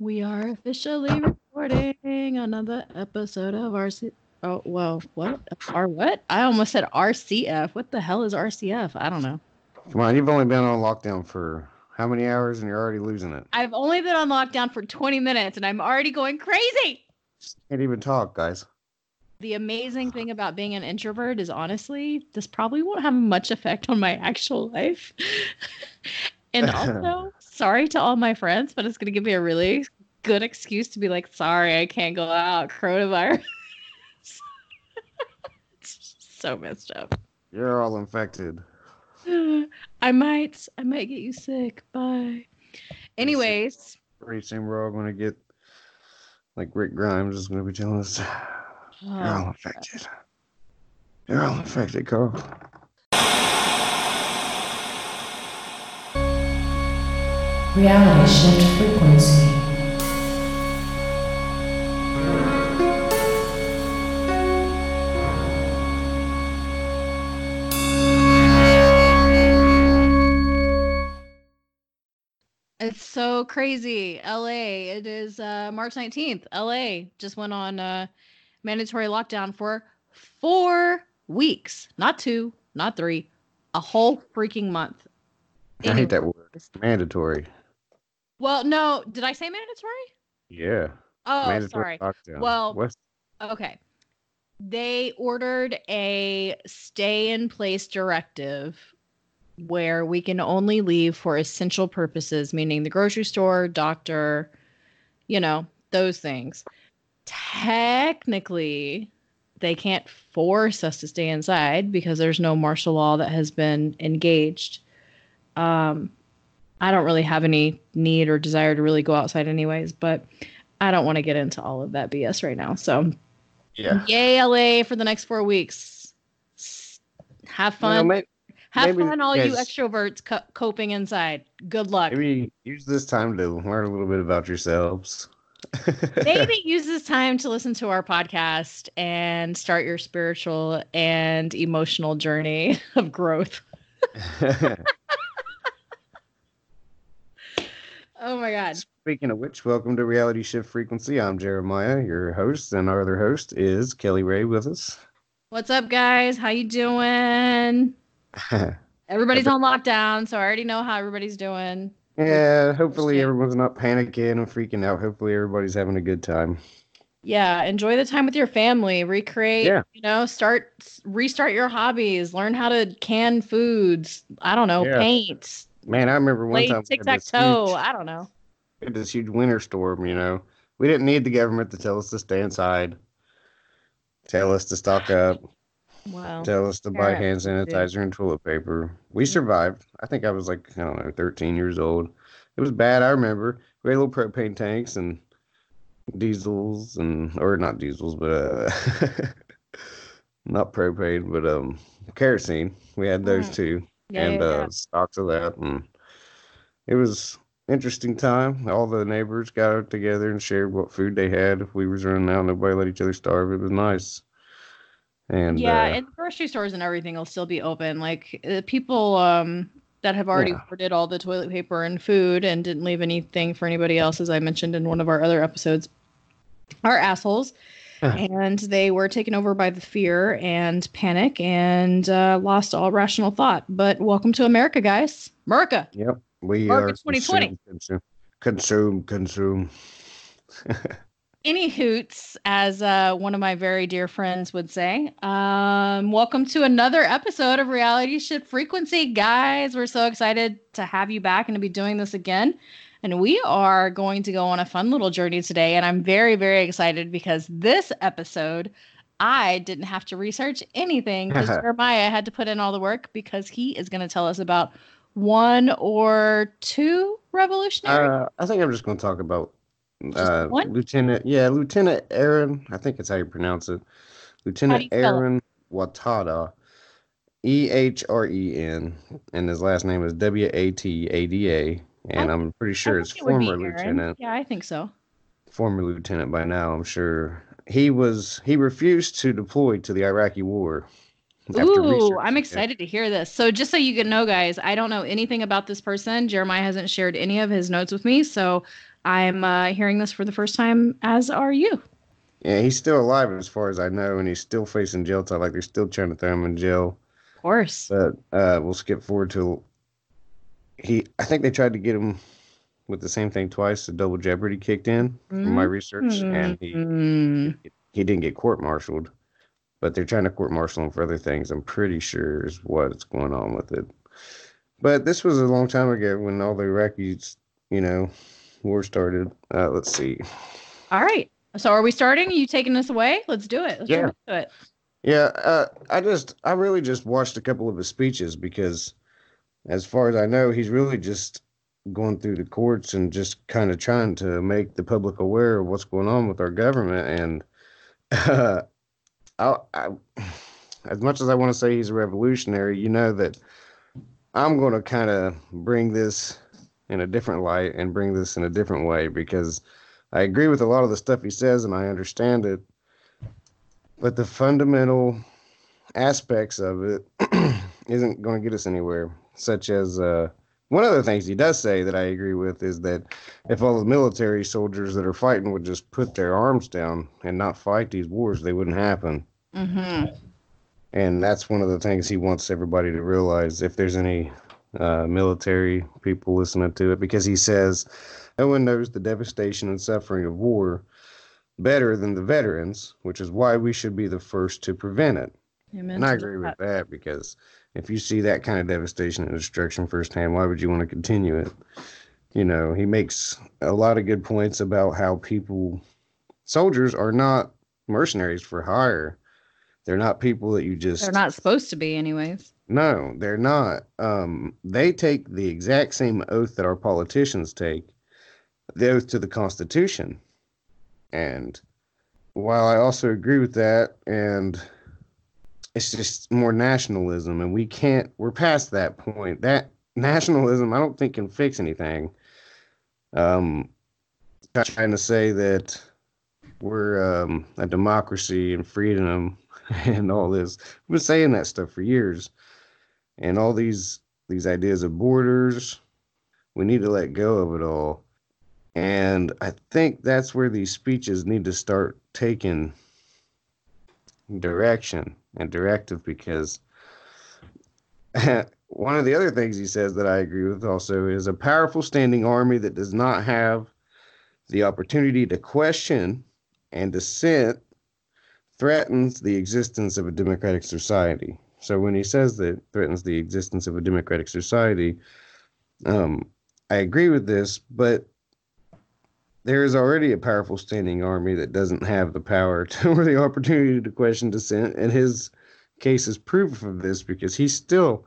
We are officially recording another episode of RC. Oh, well, what? R what? I almost said RCF. What the hell is RCF? I don't know. Come on, you've only been on lockdown for how many hours and you're already losing it? I've only been on lockdown for 20 minutes and I'm already going crazy. Can't even talk, guys. The amazing thing about being an introvert is honestly, this probably won't have much effect on my actual life. and also, sorry to all my friends, but it's going to give me a really good excuse to be like, sorry, I can't go out. Coronavirus. it's so messed up. You're all infected. I might, I might get you sick. Bye. Anyways, Pretty soon we're all going to get, like Rick Grimes is going to be telling us, you're all oh, infected. You're all infected, Carl. Reality shift frequency. it's so crazy. LA, it is uh, March 19th. LA just went on uh, mandatory lockdown for four weeks, not two, not three, a whole freaking month. I hate that word. Anyways. Mandatory. Well, no, did I say mandatory? Yeah. Oh, Mandatory sorry. lockdown. Well- What's Okay. They ordered a stay in place directive where we can only leave for essential purposes, meaning the grocery store, doctor, you know, those things. Technically, they can't force us to stay inside because there's no martial law that has been engaged. Um, I don't really have any need or desire to really go outside, anyways, but I don't want to get into all of that BS right now. So, yeah. yay, LA for the next four weeks. S- Have fun. may- Have maybe fun, all you extroverts co- coping inside. Good luck. maybe use this time to learn a little bit about yourselves. Maybe use this time to listen to our podcast and start your spiritual and emotional journey of growth. Oh my God. Speaking of which, welcome to Reality Shift Frequency. I'm Jeremiah, your host, and our other host is Kelly Ray with us. What's up, guys? How you doing? Everybody's on lockdown, so I already know how everybody's doing. yeah, hopefully everyone's not panicking and freaking out. Hopefully everybody's having a good time. Yeah, enjoy the time with your family. Recreate, Yeah. you know, start restart your hobbies, learn how to can foods. I don't know, Yeah. paint, Man, I remember one time Tic tac toe. huge- I don't know. we had this huge winter storm, you know. We didn't need the government to tell us to stay inside, tell us to stock up, Wow. tell us to buy Yeah, hand sanitizer and toilet paper. We survived. I think I was like, I don't know, 13 years old. It was bad. I remember. We had little propane tanks and diesels and, or not diesels, but, uh, not propane, but, um, kerosene. We had those Mm. too Yeah, and yeah, uh, stocks of that. And it was interesting time. All the neighbors got together and shared what food they had. If we was running out, nobody let each other starve. It was nice. And yeah, uh, and grocery stores and everything will still be open. Like uh, people um that have already Yeah. hoarded all the toilet paper and food and didn't leave anything for anybody else, as I mentioned in one of our other episodes, are assholes. And they were taken over by the fear and panic and uh, lost all rational thought. But welcome to America, guys. America. yep, we Market are 2020. Consume, consume, consume. consume. Any hoots, as uh, one of my very dear friends would say. Um, welcome to another episode of Reality Shift Frequency, guys. We're so excited to have you back and to be doing this again. And we are going to go on a fun little journey today. And I'm very, very excited because this episode, I didn't have to research anything because Jeremiah had to put in all the work because he is going to tell us about one or two revolutionary. uh, I think I'm just going to talk about uh. Lieutenant. Yeah, Lieutenant Ehren. I think it's how you pronounce it. Lieutenant you spell it? Ehren Watada. E H R E N, and his last name is W A T A D A, and I- I'm pretty sure it's it former lieutenant. Yeah, I think so. Former lieutenant by now, I'm sure. He was he refused to deploy to the Iraqi war. Ooh, I'm it. excited to hear this. So, just so you can know, guys, I don't know anything about this person. Jeremiah hasn't shared any of his notes with me. So, I'm uh, hearing this for the first time, as are you. Yeah, he's still alive as far as I know, and he's still facing jail time. Like they're still trying to throw him in jail. Of course. But uh, we'll skip forward to he. I think they tried to get him with the same thing twice. The double jeopardy kicked in from my research, and he Mm. he didn't get court martialed. But they're trying to court martial him for other things. I'm pretty sure is what's going on with it. But this was a long time ago when all the Iraqis, you know, war started. Uh, let's see. All right. So are we starting? Are you taking us away? Let's do it. Let's Yeah. into it. Yeah, uh, I just, I really just watched a couple of his speeches because, as far as I know, he's really just going through the courts and just kind of trying to make the public aware of what's going on with our government. And uh, I, I, as much as I want to say he's a revolutionary, you know that I'm going to kind of bring this in a different light and bring this in a different way because I agree with a lot of the stuff he says and I understand it but the fundamental aspects of it isn't going to get us anywhere such as uh, one of the things he does say that i agree with is that if all the military soldiers that are fighting would just put their arms down and not fight these wars they wouldn't happen Mm-hmm. and that's one of the things he wants everybody to realize if there's any uh, military people listening to it because he says no one knows the devastation and suffering of war better than the veterans which is why we should be the first to prevent it Amen. and i agree with that because if you see that kind of devastation and destruction firsthand why would you want to continue it you know he makes a lot of good points about how people soldiers are not mercenaries for hire they're not people that you just They're not supposed to be, anyways. no, they're not. Um, they take the exact same oath that our politicians take, the oath to the Constitution. And while I also agree with that, and it's just more nationalism, and we can't, we're past that point. That nationalism, I don't think can fix anything. Um, trying to say that we're um, a democracy and freedom and all this. I've been saying that stuff for years, and all these these ideas of borders. We need to let go of it all, and I think that's where these speeches need to start taking direction and directive because one of the other things he says that I agree with also is a powerful standing army that does not have the opportunity to question and dissent threatens the existence of a democratic society. So when he says that threatens the existence of a democratic society, um, I agree with this, but there is already a powerful standing army that doesn't have the power to, or the opportunity to question dissent, and his case is proof of this because he's still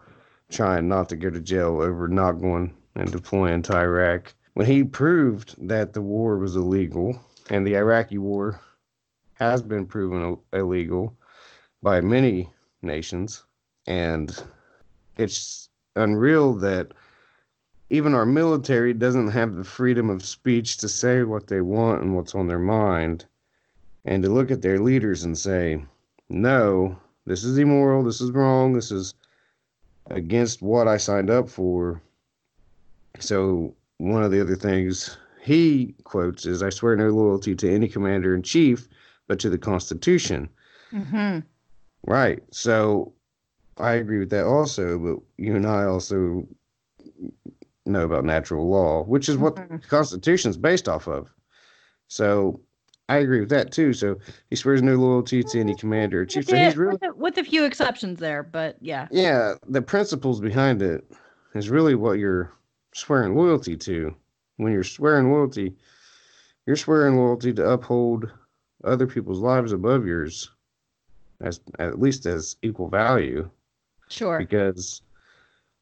trying not to go to jail over not going and deploying to Iraq. When he proved that the war was illegal and the Iraqi war has been proven illegal by many nations, and it's unreal that even our military doesn't have the freedom of speech to say what they want and what's on their mind, and to look at their leaders and say, no, this is immoral, this is wrong, this is against what I signed up for. So, one of the other things he quotes is, I swear no loyalty to any commander in chief, but to the Constitution. Mm-hmm. Right. So, I agree with that also, but you and I also know about natural law, which is what Mhm. the Constitution is based off of. So, I agree with that too. So, he swears no loyalty to any commander or chief. With, So, he's really with, a, with a few exceptions there, but yeah. yeah, the principles behind it is really what you're swearing loyalty to. When you're swearing loyalty, you're swearing loyalty to uphold other people's lives above yours as at least as equal value Sure. because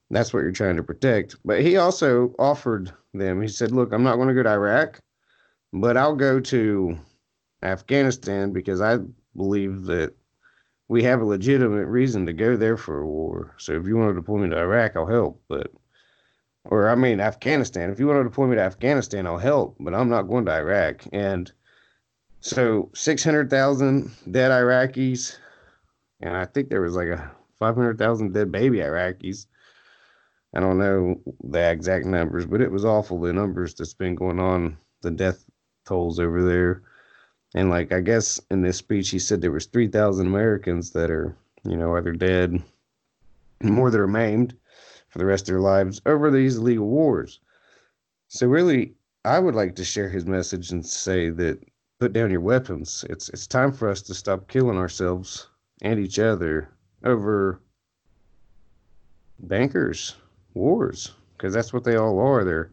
that's what you're trying to protect. But he also offered them, he said, Look, I'm not going to go to Iraq, but I'll go to Afghanistan because I believe that we have a legitimate reason to go there for a war. So if you want to deploy me to Iraq, I'll help. But, or I mean, Afghanistan. If you want to deploy me to Afghanistan, I'll help, but I'm not going to Iraq. And so 600,000 dead Iraqis, and I think there was like a 500,000 dead baby Iraqis. I don't know the exact numbers, but it was awful the numbers that's been going on the death tolls over there. And like I guess in this speech he said there was three thousand Americans that are, you know, either dead, more that are maimed for the rest of their lives over these illegal wars. So really I would like to share his message and say that put down your weapons. It's it's time for us to stop killing ourselves and each other over bankers wars because that's what they all are. They're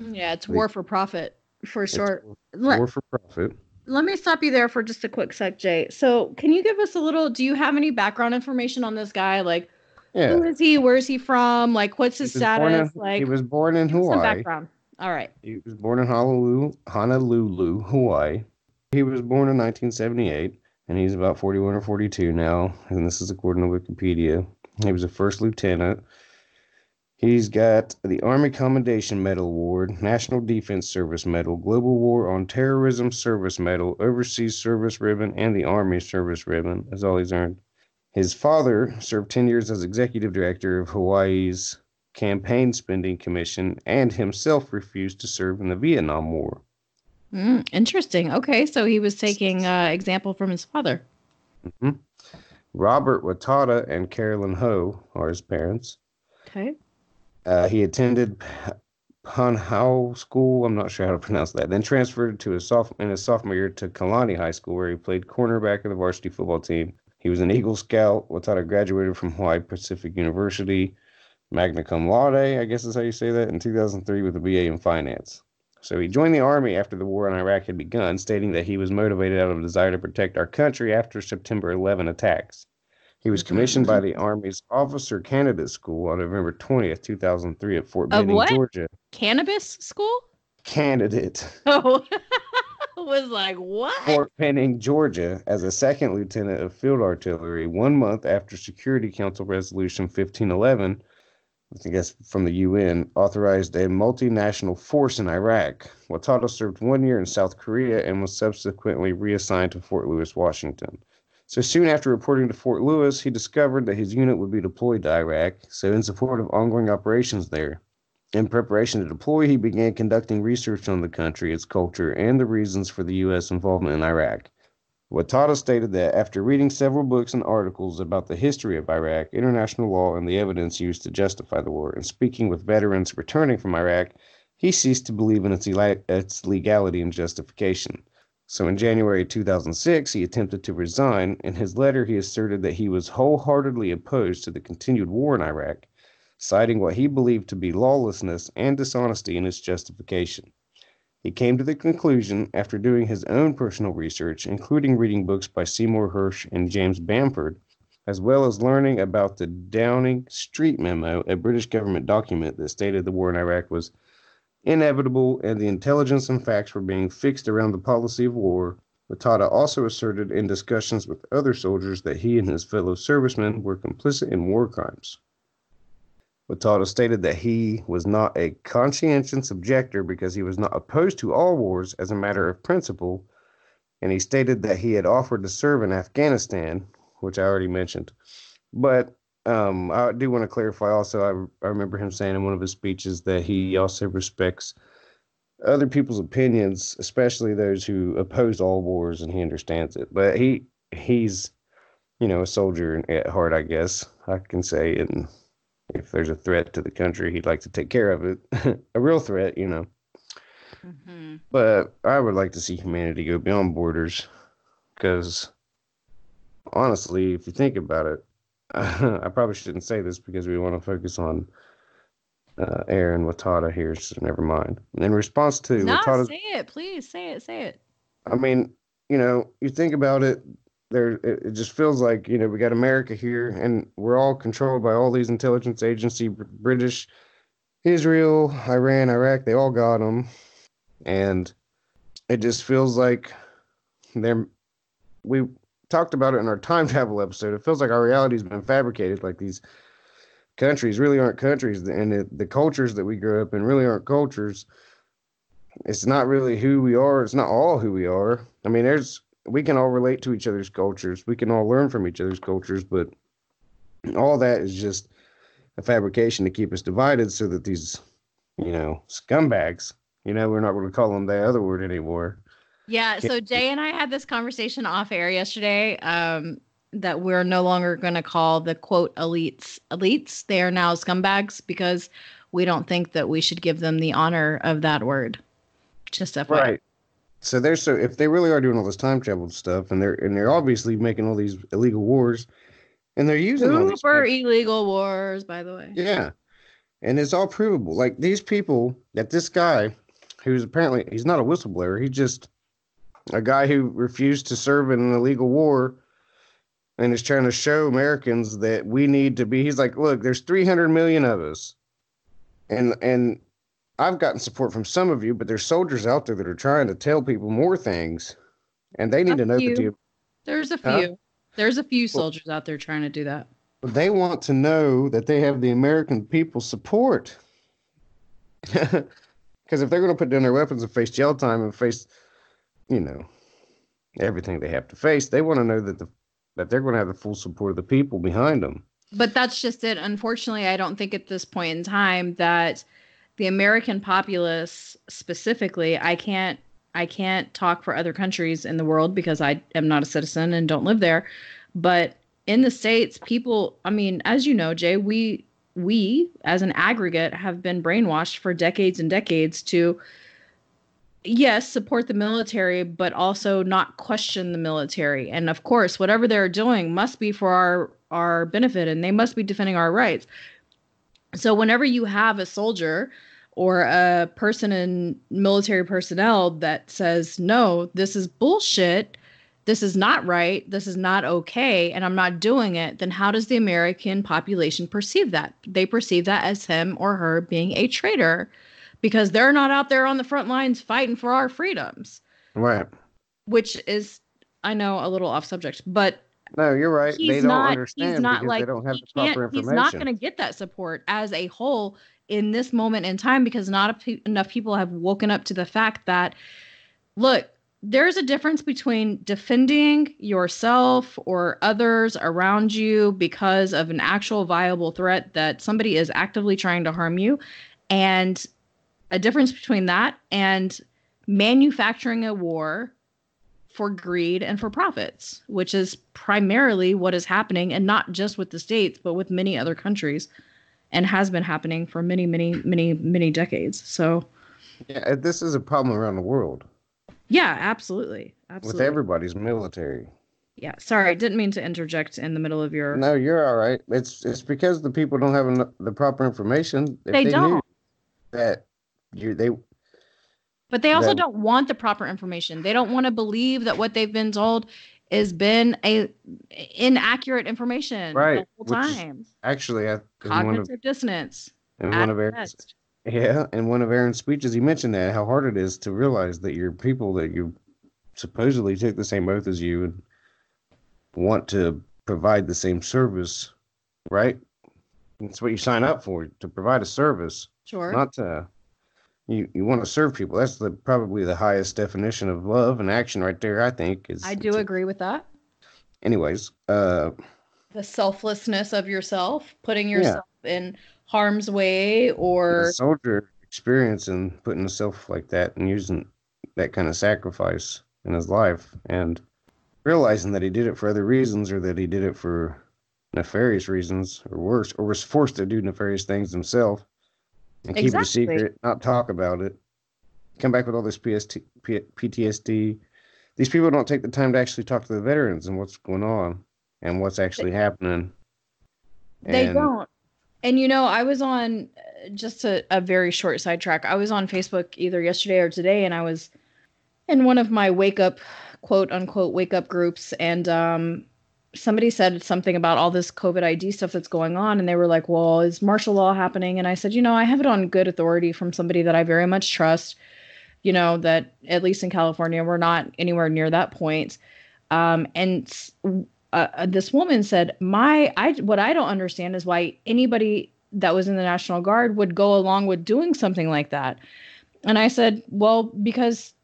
Yeah, it's We- war for profit for sure. war- Let, war for profit. let me stop you there for just a quick sec, Jay. So, can you give us a little? Do you have any background information on this guy? Like, Yeah, who is he? Where's he from? Like, what's his status? in, like, he was born in give us some Hawaii. background. All right. He was born in Honolulu, Honolulu, Hawaii. He was born in 1978, and he's about 41 or 42 now. And this is according to Wikipedia. He was a first lieutenant. He's got the Army Commendation Medal Award, National Defense Service Medal, Global War on Terrorism Service Medal, Overseas Service Ribbon, and the Army Service Ribbon. That's all he's earned. His father served 10 years as executive director of Hawaii's Campaign Spending Commission and himself refused to serve in the Vietnam War. Mm, interesting. Okay, so he was taking uh, example from his father. Robert Watada and Carolyn Ho are his parents. Okay. Uh, he attended P- Punahou School. I'm not sure how to pronounce that. Then transferred to his soph- in his sophomore year to Kalani High School, where he played cornerback of the varsity football team. He was an Eagle Scout. Watada graduated from Hawaii Pacific University, magna cum laude, I guess is how you say that, in 2003 with a BA in finance. So he joined the Army after the war in Iraq had begun, stating that he was motivated out of a desire to protect our country after September 11 attacks. He was commissioned by the Army's Officer Candidate School on November 20th, 2003 at Fort Benning, what? Georgia. Cannabis school? Candidate. Oh, was like what? Fort Benning, Georgia, as a second lieutenant of field artillery one month after Security Council Resolution 1511, I think that's from the UN, authorized a multinational force in Iraq. Watada served one year in South Korea and was subsequently reassigned to Fort Lewis, Washington. So soon after reporting to Fort Lewis, he discovered that his unit would be deployed to Iraq, so in support of ongoing operations there. In preparation to deploy, he began conducting research on the country, its culture, and the reasons for the U.S. involvement in Iraq. Watada stated that after reading several books and articles about the history of Iraq, international law, and the evidence used to justify the war, and speaking with veterans returning from Iraq, he ceased to believe in its, its legality and justification. So in January 2006, he attempted to resign. In his letter, he asserted that he was wholeheartedly opposed to the continued war in Iraq, citing what he believed to be lawlessness and dishonesty in its justification. He came to the conclusion, after doing his own personal research, including reading books by Seymour Hersh and James Bamford, as well as learning about the Downing Street Memo, a British government document that stated the war in Iraq was inevitable and the intelligence and facts were being fixed around the policy of war. Watada also asserted in discussions with other soldiers that he and his fellow servicemen were complicit in war crimes. Watada stated that he was not a conscientious objector because he was not opposed to all wars as a matter of principle, and he stated that he had offered to serve in Afghanistan, which I already mentioned. But um, I do want to clarify also, I, I remember him saying in one of his speeches that he also respects other people's opinions, especially those who oppose all wars, and he understands it. But he he's, you know, a soldier at heart, I guess I can say, and if there's a threat to the country, he'd like to take care of it. a real threat, you know. Mm-hmm. But I would like to see humanity go beyond borders because honestly, if you think about it, I probably shouldn't say this because we want to focus on uh, Ehren Watada here, so never mind. In response to No, Watada's say it, please. Say it. Say it. I mean, you know, you think about it, there it, it just feels like, you know, we got America here and we're all controlled by all these intelligence agency, British, Israel, Iran, Iraq, they all got them. And it just feels like they're we talked about it in our time travel episode. It feels like our reality's been fabricated like these countries really aren't countries and it, the cultures that we grew up in really aren't cultures it's not really who we are. It's not all who we are. I mean, there's we can all relate to each other's cultures. We can all learn from each other's cultures, but all that is just a fabrication to keep us divided so that these, you know, scumbags You know, we're not going to call them the other word anymore. Yeah. So Jay and I had this conversation off air yesterday. Um, that we're no longer going to call the quote elites elites. They are now scumbags because we don't think that we should give them the honor of that word. Just FYI. Right. So they're so if they really are doing all this time travel stuff, and they're and they're obviously making all these illegal wars, and they're using all these Super illegal wars, by the way. Yeah. And it's all provable. Like these people that this guy, who's apparently he's not a whistleblower, he just a guy who refused to serve in an illegal war and is trying to show Americans that we need to be he's like, look, there's 300 million of us. And and I've gotten support from some of you, but there's soldiers out there that are trying to tell people more things. And they need A to know few. that the There's a Huh? few. There's a few Well- soldiers out there trying to do that. they want to know that they have the American people's support. Because if they're going to put down their weapons and face jail time and face, you know, everything they have to face, they want to know that the that they're going to have the full support of the people behind them. But that's just it. Unfortunately, I don't think at this point in time that the American populace specifically, I can't I can't talk for other countries in the world because I am not a citizen and don't live there. But in the states, people, I mean, as you know, Jay, we we as an aggregate have been brainwashed for decades and decades to yes, support the military, but also not question the military. And of course, whatever they're doing must be for our our benefit and they must be defending our rights. So whenever you have a soldier or a person in military personnel that says, "No, this is bullshit. This is not right. This is not okay, and I'm not doing it," then how does the American population perceive that? They perceive that as him or her being a traitor because they're not out there on the front lines fighting for our freedoms, Right. which is I know a little off subject, but No, you're right. he's they don't not understand he's not like they don't have he the proper can't he's not going to get that support as a whole in this moment in time because not pe- enough people have woken up to the fact that look there's a difference between defending yourself or others around you because of an actual viable threat that somebody is actively trying to harm you and a difference between that and manufacturing a war for greed and for profits, which is primarily what is happening, and not just with the states, but with many other countries, and has been happening for many, many, many, many decades. So, yeah, this is a problem around the world yeah, absolutely, absolutely. with everybody's military. yeah, sorry, I didn't mean to interject in the middle of your. No, you're all right. It's it's because the people don't have eno- the proper information. If They knew don't. that you they But they also Then- don't want the proper information. They don't want to believe that what they've been told has been a inaccurate information Right, the whole time. actually I, in one Cognitive of dissonance. at one of Ehren's best. yeah and one of Ehren's speeches he mentioned that how hard it is to realize that your people that you supposedly took the same oath as you and want to provide the same service, right? That's what you sign up for to provide a service, Sure. not to. You, you want to serve people. That's the probably the highest definition of love and action right there. I think is. I do to- agree with that. Anyways, uh, The selflessness of yourself, putting yourself in harm's way the or soldier experience and putting himself like that and using that kind of sacrifice in his life and realizing that he did it for other reasons or that he did it for nefarious reasons or worse or was forced to do nefarious things himself and keep it a secret not talk about it come back with all this PST, P- ptsd these people don't take the time to actually talk to the veterans and what's going on and what's actually happening they And- don't. And you know, I was on uh, just a, a very short sidetrack. I was on Facebook either yesterday or today, and I was in one of my wake up, quote unquote, wake up groups, and um, somebody said something about all this COVID ID stuff that's going on, and they were like, "Well, is martial law happening?" And I said, "You know, I have it on good authority from somebody that I very much trust. You know that at least in California, we're not anywhere near that point." Um, and uh, uh, this woman said, "My, I what I don't understand is why anybody that was in the National Guard would go along with doing something like that." And I said, "Well, because,"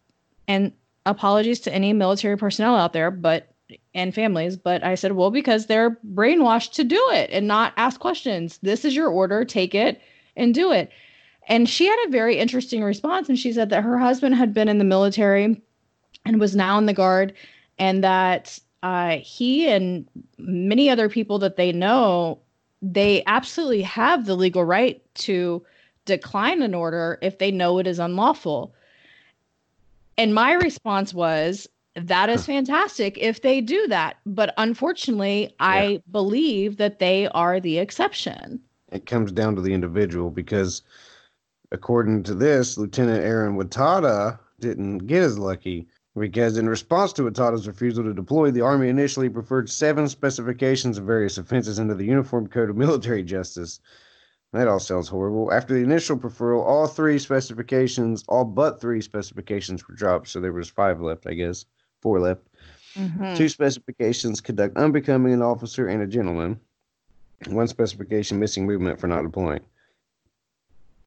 and apologies to any military personnel out there, but and families, but I said, "Well, because they're brainwashed to do it and not ask questions. This is your order, take it and do it." And she had a very interesting response. And she said that her husband had been in the military and was now in the guard, and that uh, he and many other people that they know, they absolutely have the legal right to decline an order if they know it is unlawful. And my response was, that is fantastic if they do that. But unfortunately, I believe that they are the exception. It comes down to the individual because, according to this, Lieutenant Ehren Watada didn't get as lucky because, in response to Watada's refusal to deploy, the Army initially preferred seven specifications of various offenses into the Uniform Code of Military Justice. That all sounds horrible. After the initial preferral, all three specifications, all but three specifications were dropped, so there was five left, I guess four left. Mhm. Two specifications conduct unbecoming an officer and a gentleman. One specification missing movement for not deploying.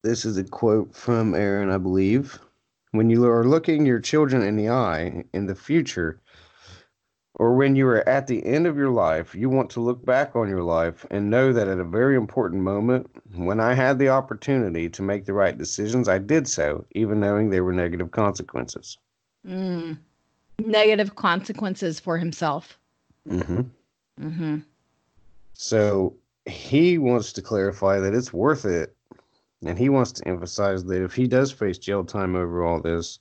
This is a quote from Ehren, I believe. When you are looking your children in the eye in the future, or when you are at the end of your life, you want to look back on your life and know that at a very important moment, when I had the opportunity to make the right decisions, I did so, even knowing there were negative consequences. Mm. Negative consequences for himself. Mm-hmm. Mm-hmm. So he wants to clarify that it's worth it. And he wants to emphasize that if he does face jail time over all this,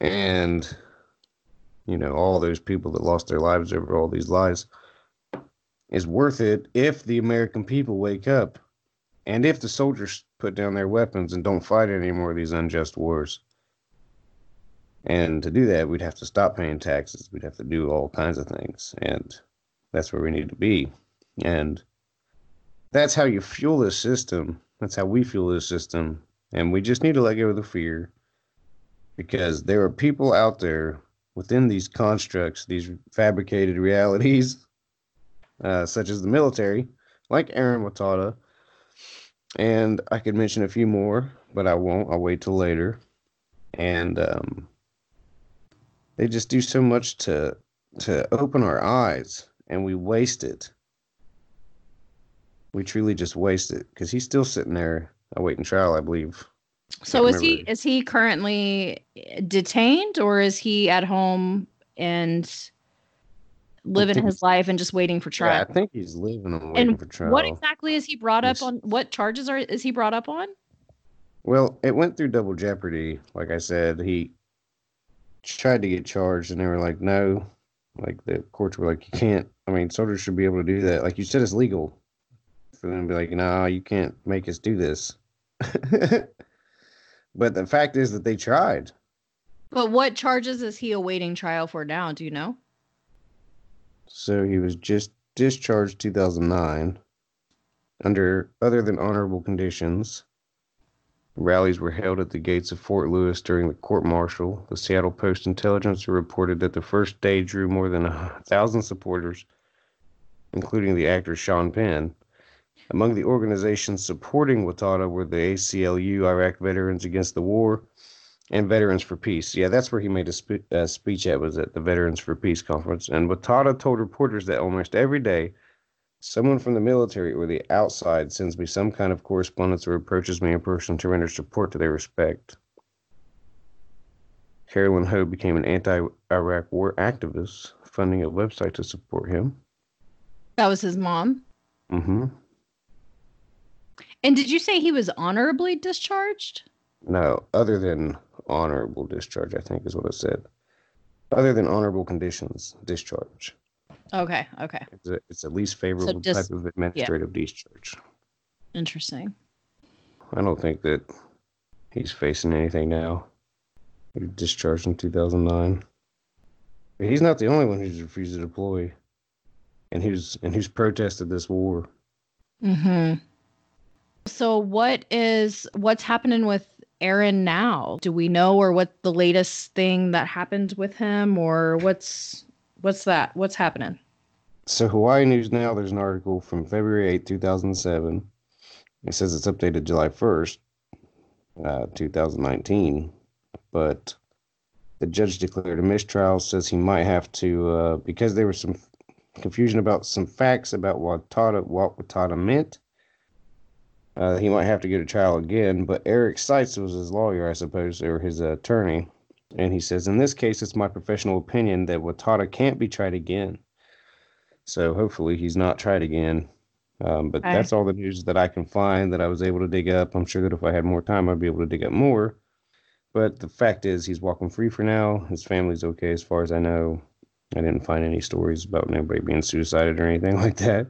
and, you know, all those people that lost their lives over all these lies, is worth it if the American people wake up and if the soldiers put down their weapons and don't fight any more of these unjust wars. And to do that, we'd have to stop paying taxes. We'd have to do all kinds of things. And that's where we need to be. And that's how you fuel this system. That's how we fuel this system. And we just need to let go of the fear because there are people out there within these constructs, these fabricated realities, uh, such as the military, like Ehren Watada. And I could mention a few more, but I won't. I'll wait till later. And um, they just do so much to to open our eyes, and we waste it. We truly just waste it because he's still sitting there awaiting trial, I believe. So is he is he currently detained or is he at home and living his life and just waiting for Yeah, trial? I think he's leaving and waiting and for trial. what exactly is he brought up on? What charges are is he brought up on? Well, it went through double jeopardy. Like I said, he tried to get charged, and they were like, "No." Like the courts were like, "You can't." I mean, soldiers should be able to do that. Like you said, it's legal for them to be like, "No, you can't make us do this." but the fact is that they tried. But what charges is he awaiting trial for now? Do you know? So he was just discharged 2009 under other than honorable conditions. Rallies were held at the gates of Fort Lewis during the court martial. The Seattle Post Intelligencer reported that the first day drew more than a thousand supporters, including the actor Sean Penn. Among the organizations supporting Watada were the ACLU, Iraq Veterans Against the War, and Veterans for Peace. Yeah, that's where he made a spe- uh, speech at was at the Veterans for Peace conference. And Watada told reporters that almost every day, someone from the military or the outside sends me some kind of correspondence or approaches me in person to render support to their respect. Carolyn Ho became an anti-Iraq war activist, funding a website to support him. That was his mom. Mm-hmm. And did you say he was honorably discharged? No, other than honorable discharge, I think is what it said. Other than honorable conditions, discharge. Okay, okay. It's a, it's a least favorable just- type of administrative discharge. Interesting. I don't think that he's facing anything now. He was discharged in 2009. But he's not the only one who's refused to deploy, and who's and who's protested this war. hmm So what is what's happening with Ehren now? Do we know or what the latest thing that happened with him or what's what's that? What's happening? So Hawaii News Now, there's an article from February 8, 2007. It says it's updated July 1st, uh, 2019. But the judge declared a mistrial, says he might have to, uh, because there was some confusion about some facts about what Tata, what Watata meant. Uh, he might have to go to trial again, but Eric Seitz was his lawyer, I suppose, or his attorney. And he says, In this case, it's my professional opinion that Watada can't be tried again. So hopefully he's not tried again. Um, but Okay. that's all the news that I can find that I was able to dig up. I'm sure that if I had more time, I'd be able to dig up more. But the fact is, he's walking free for now. His family's okay, as far as I know. I didn't find any stories about nobody being suicided or anything like that.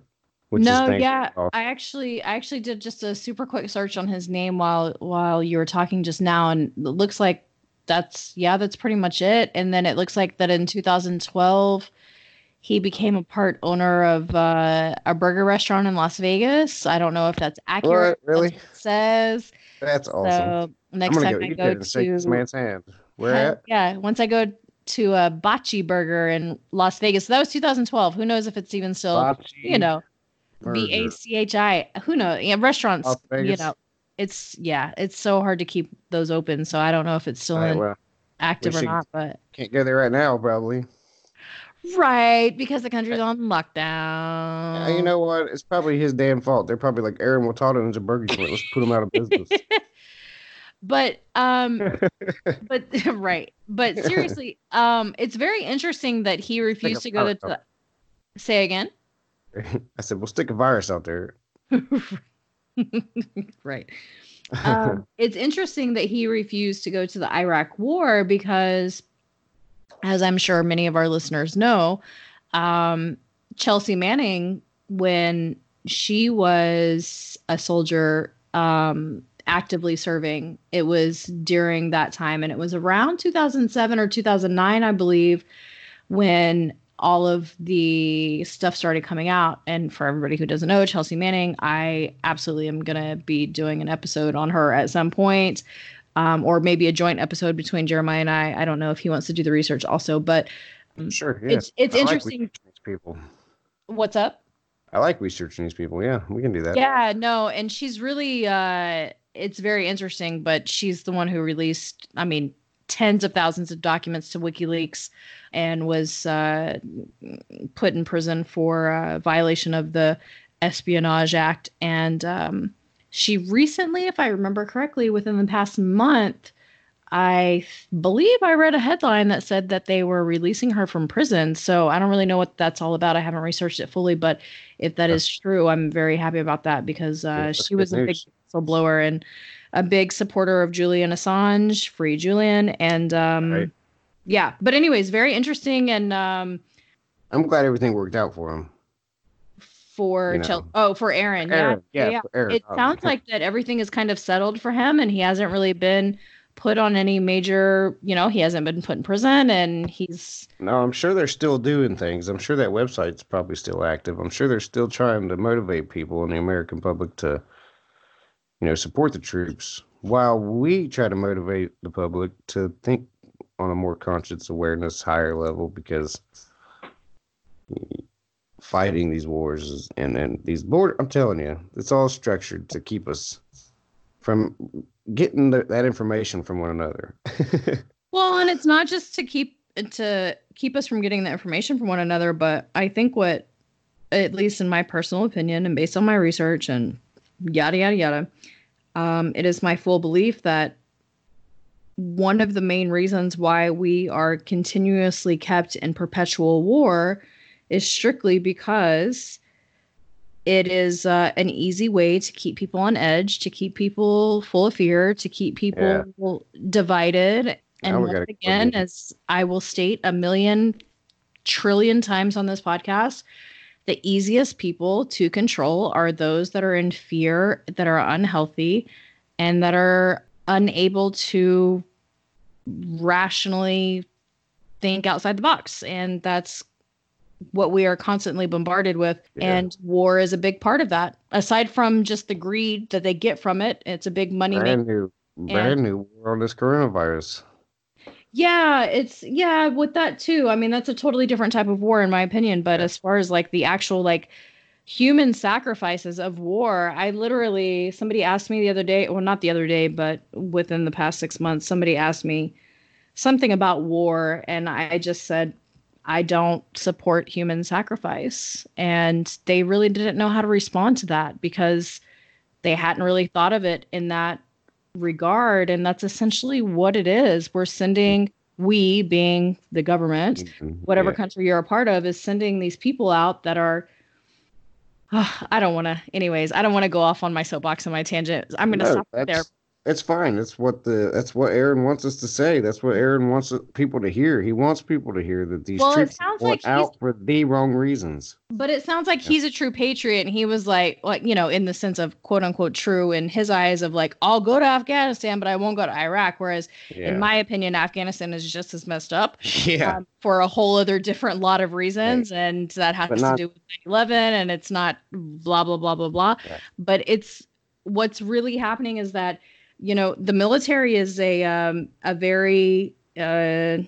Which no, yeah, I actually, I actually did just a super quick search on his name while while you were talking just now, and it looks like that's yeah, that's pretty much it. And then it looks like that in 2012, he became a part owner of uh, a burger restaurant in Las Vegas. I don't know if that's accurate. What? Really? That's says. That's awesome. So next I'm time go I go and shake this to man's hand. Where Heck, at? Yeah, once I go to a Bachi Burger in Las Vegas. So that was 2012. Who knows if it's even still, Bachi you know. V A C H I. Who knows? Yeah, restaurants, you know, it's yeah, it's so hard to keep those open. So I don't know if it's still Right, in, well, active or not, but can't go there right now, probably. right because the country's on lockdown. Uh, you know what? It's probably his damn fault. They're probably like Ehren Watado owns a burger joint. Let's put him out of business. but um but right but seriously um it's very interesting that he refused to go to say again I said, we'll stick a virus out there. right. Um, it's interesting that he refused to go to the iraq war because as i'm sure many of our listeners know um chelsea manning when she was a soldier um actively serving it was during that time and it was around 2007 or 2009 i believe when all of the stuff started coming out and for everybody who doesn't know chelsea manning i absolutely am going to be doing an episode on her at some point um, or maybe a joint episode between jeremiah and i i don't know if he wants to do the research also but sure. Yeah. it's it's I like interesting researching people. what's up I like researching these people. Yeah, we can do that. Yeah, no, and she's really uh it's very interesting, but she's the one who released, I mean, tens of thousands of documents to WikiLeaks and was uh put in prison for uh, violation of the Espionage Act and um she recently, if I remember correctly, within the past month, I believe I read a headline that said that they were releasing her from prison. So I don't really know what that's all about. I haven't researched it fully, but if that is true, I'm very happy about that because uh, she was good a big news. whistleblower and a big supporter of Julian Assange, free Julian, and um, Right. yeah. But anyways, very interesting and um, I'm glad everything worked out for him. for You know. Chel- oh for Ehren, Ehren, yeah, yeah, yeah. for Ehren, It sounds like that everything is kind of settled for him, and he hasn't really been put on any major. You know, he hasn't been put in prison, and he's No, I'm sure they're still doing things. I'm sure that website's probably still active. I'm sure they're still trying to motivate people in the American public to, you know, support the troops while we try to motivate the public to think on a more conscious awareness, higher level because fighting these wars and and these border I'm telling you, it's all structured to keep us from getting the, that information from one another. Well, and it's not just to keep to keep us from getting the information from one another, but I think what, at least in my personal opinion and based on my research and yada yada yada, um, it is my full belief that one of the main reasons why we are continuously kept in perpetual war is strictly because it is uh, an easy way to keep people on edge, to keep people full of fear, to keep people divided. And once again, as I will state a million trillion times on this podcast, the easiest people to control are those that are in fear, that are unhealthy, and that are unable to rationally think outside the box. And that's what we are constantly bombarded with. Yeah. And war is a big part of that. Aside from just the greed that they get from it, it's a big money brand new, brand new war on this coronavirus. Yeah, it's yeah, with that too. I mean, that's a totally different type of war in my opinion, but as far as like the actual like human sacrifices of war, I literally somebody asked me the other day, well not the other day, but within the past 6 months somebody asked me something about war and I just said I don't support human sacrifice. And they really didn't know how to respond to that because they hadn't really thought of it in that regard. And that's essentially what it is. We're sending, we being the government, Mhm. whatever Yeah. country you're a part of, is sending these people out that are. I don't want to. Anyways, I don't want to go off on my soapbox and my tangent. I'm going to No, stop there. It's fine. That's what the that's what Ehren wants us to say. That's what Ehren wants people to hear. He wants people to hear that these Well, troops are like out for the wrong reasons. But it sounds like Yeah. he's a true patriot, and he was like, like you know, in the sense of quote unquote true in his eyes of like, I'll go to Afghanistan, but I won't go to Iraq. Whereas, Yeah. in my opinion, Afghanistan is just as messed up yeah. um, for a whole other different lot of reasons, and that has But not- to do with 9/11, and it's not blah blah blah blah blah. Yeah. But it's what's really happening is that you know the military is a um, a very uh,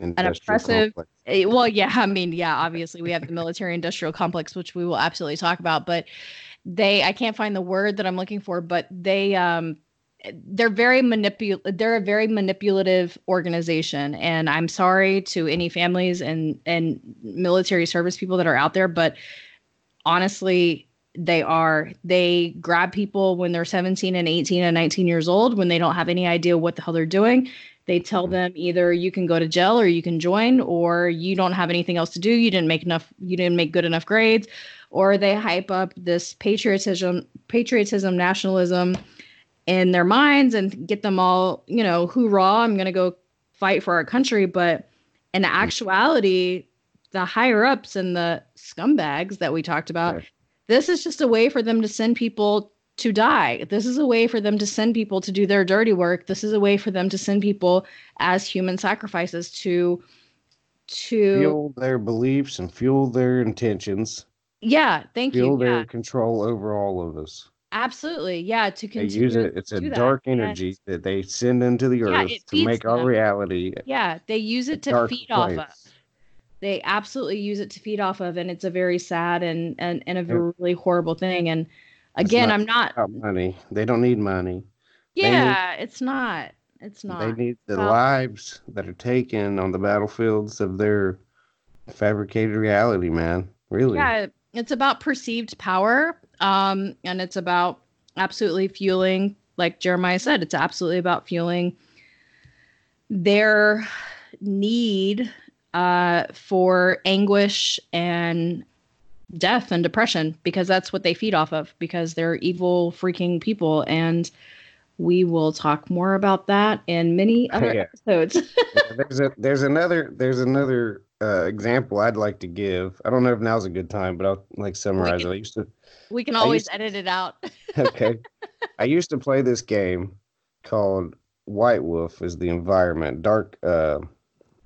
Industrial oppressive- complex. Eh, well yeah i mean yeah obviously we have the military industrial complex which we will absolutely talk about but they i can't find the word that i'm looking for but they um they're very manipul they're a very manipulative organization and i'm sorry to any families and and military service people that are out there but honestly they are. They grab people when they're 17 and 18 and 19 years old when they don't have any idea what the hell they're doing. They tell mm-hmm. them either you can go to jail or you can join or you don't have anything else to do. You didn't make enough you didn't make good enough grades. Or they hype up this patriotism patriotism nationalism in their minds and get them all you know hoorah i'm going to go fight for our country. But in mm-hmm. actuality the higher ups and the scumbags that we talked about. This is just a way for them to send people to die. This is a way for them to send people to do their dirty work. This is a way for them to send people as human sacrifices to to Fuel their beliefs and fuel their intentions. yeah, thank Fuel you. Fuel their Yeah, control over all of us. absolutely. Yeah, to They use it. It's a that. dark And- energy that they send into the Yeah, earth to make our them. reality. Yeah, they use it to feed off of. They absolutely use it to feed off of, and it's a very sad and and, and a really horrible thing. And again, not I'm not. About money. They don't need money. they need- Yeah, it's not. It's not. They need the Well- lives that are taken on the battlefields of their fabricated reality, man. Really. Yeah, it's about perceived power. Um, and it's about absolutely fueling, like Jeremiah said, it's absolutely about fueling their need uh, for anguish and death and depression because that's what they feed off of because they're evil freaking people and we will talk more about that in many other Yeah. episodes there's a there's another there's another uh, example I'd like to give. I don't know if now's a good time, but I'll like summarize it. I used to we can always to- edit it out okay. I used to play this game called White Wolf is the environment. Dark uh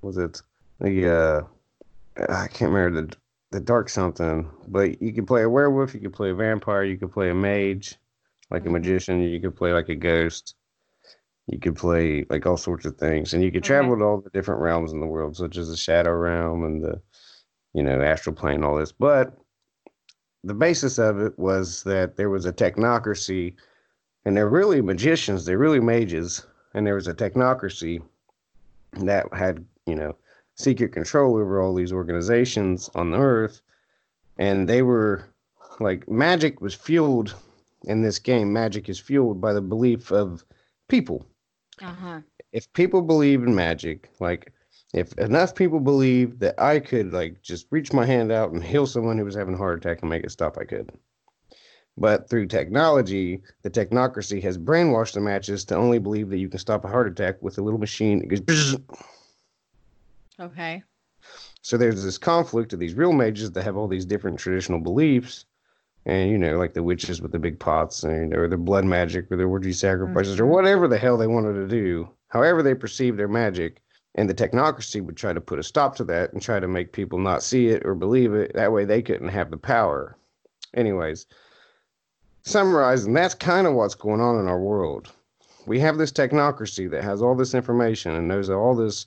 was it the uh I can't remember the the dark something, but you could play a werewolf, you could play a vampire, you could play a mage, like a Mhm. magician, you could play like a ghost. You could play like all sorts of things, and you could Okay. travel to all the different realms in the world, such as the shadow realm and the, you know, astral plane, all this. But the basis of it was that there was a technocracy, and they're really magicians, they're really mages, and there was a technocracy that had, you know, secret control over all these organizations on the earth, and they were like magic was fueled in this game. Magic is fueled by the belief of people uh-huh if people believe in magic, like if enough people believe that I could like just reach my hand out and heal someone who was having a heart attack and make it stop, I could. But through technology, the technocracy has brainwashed the matches to only believe that you can stop a heart attack with a little machine that goes. Okay So there's this conflict of these real mages that have all these different traditional beliefs, and you know, like the witches with the big pots, and or the blood magic, or the orgy sacrifices, or Mhm. whatever the hell they wanted to do. However, they perceive their magic, and the technocracy would try to put a stop to that and try to make people not see it or believe it. That way, they couldn't have the power. Anyways, summarizing, that's kind of what's going on in our world. We have this technocracy that has all this information and knows all this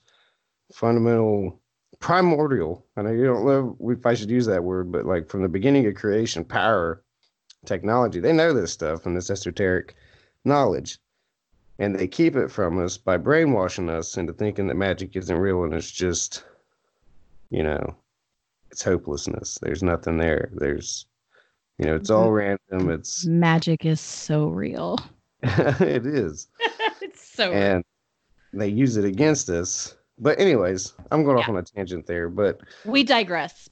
fundamental primordial. I know you don't know if I should use that word, but like from the beginning of creation, power, technology, they know this stuff and this esoteric knowledge. And they keep it from us by brainwashing us into thinking that magic isn't real and it's just, you know, it's hopelessness. There's nothing there. There's You know, it's all mm-hmm. random. It's Magic is so real. it is. it's so and they use it against us. But anyways, I'm going off on a tangent there. But we digress.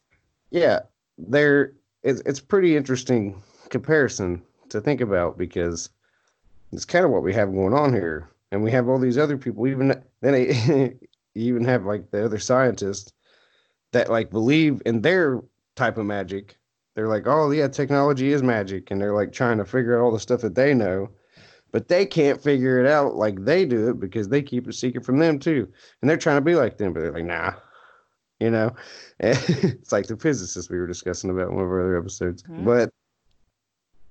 yeah, there it's it's pretty interesting comparison to think about because it's kind of what we have going on here, and we have all these other people. Even then, you even have like the other scientists that like believe in their type of magic. They're like, oh yeah, technology is magic, and they're like trying to figure out all the stuff that they know. But they can't figure it out like they do it because they keep it secret from them too. And they're trying to be like them, but they're like, nah, you know? it's like the physicist we were discussing about in one of our other episodes. Mhm. But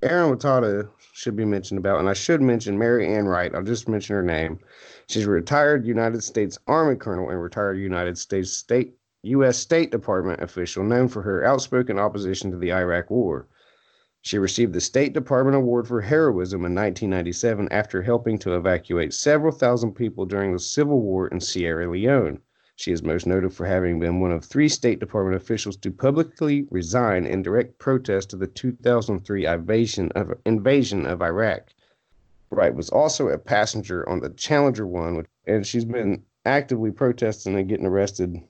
Ehren Watada should be mentioned about, and I should mention Mary Ann Wright. I'll just mention her name. She's a retired United States Army colonel and retired United States State U.S. State Department official known for her outspoken opposition to the Iraq War. She received the State Department Award for Heroism in 1997 after helping to evacuate several thousand people during the Civil War in Sierra Leone. She is most noted for having been one of three State Department officials to publicly resign in direct protest to the 2003 invasion of, invasion of Iraq. Wright was also a passenger on the Challenger 1, which- and she's been actively protesting and getting arrested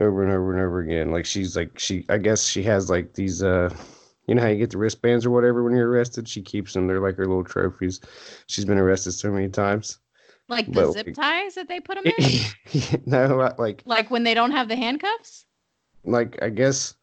over and over and over again. Like she's like she I guess she has like these uh you know how you get the wristbands or whatever when you're arrested? She keeps them. They're like her little trophies. She's been arrested so many times. Like the But- zip ties that they put them in? no, like like when they don't have the handcuffs? like I guess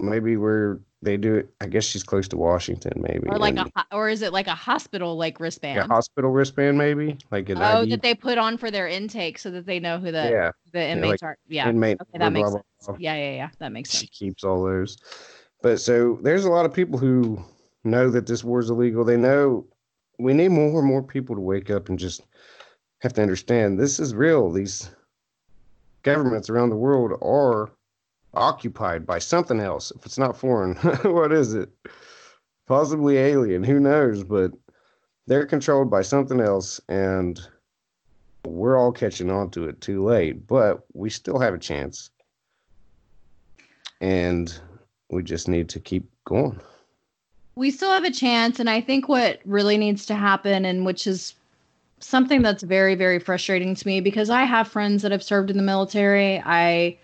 maybe where they do it. I guess she's close to Washington, maybe. Or like and- a ho- or is it like a hospital like wristband? a hospital wristband, maybe like an Oh, ID. that they put on for their intake so that they know who the yeah, the inmates like are. Yeah. inmate. Okay, that blah, makes blah, sense. blah. Yeah, yeah, yeah. That makes sense. She keeps all those. But so there's a lot of people who know that this war is illegal. They know we need more and more people to wake up and just have to understand this is real. These governments around the world are occupied by something else. If it's not foreign, what is it? Possibly alien, who knows? But they're controlled by something else and we're all catching on to it too late, but we still have a chance. And we just need to keep going. we still have a chance and i think what really needs to happen and which is something that's very very frustrating to me because i have friends that have served in the military. I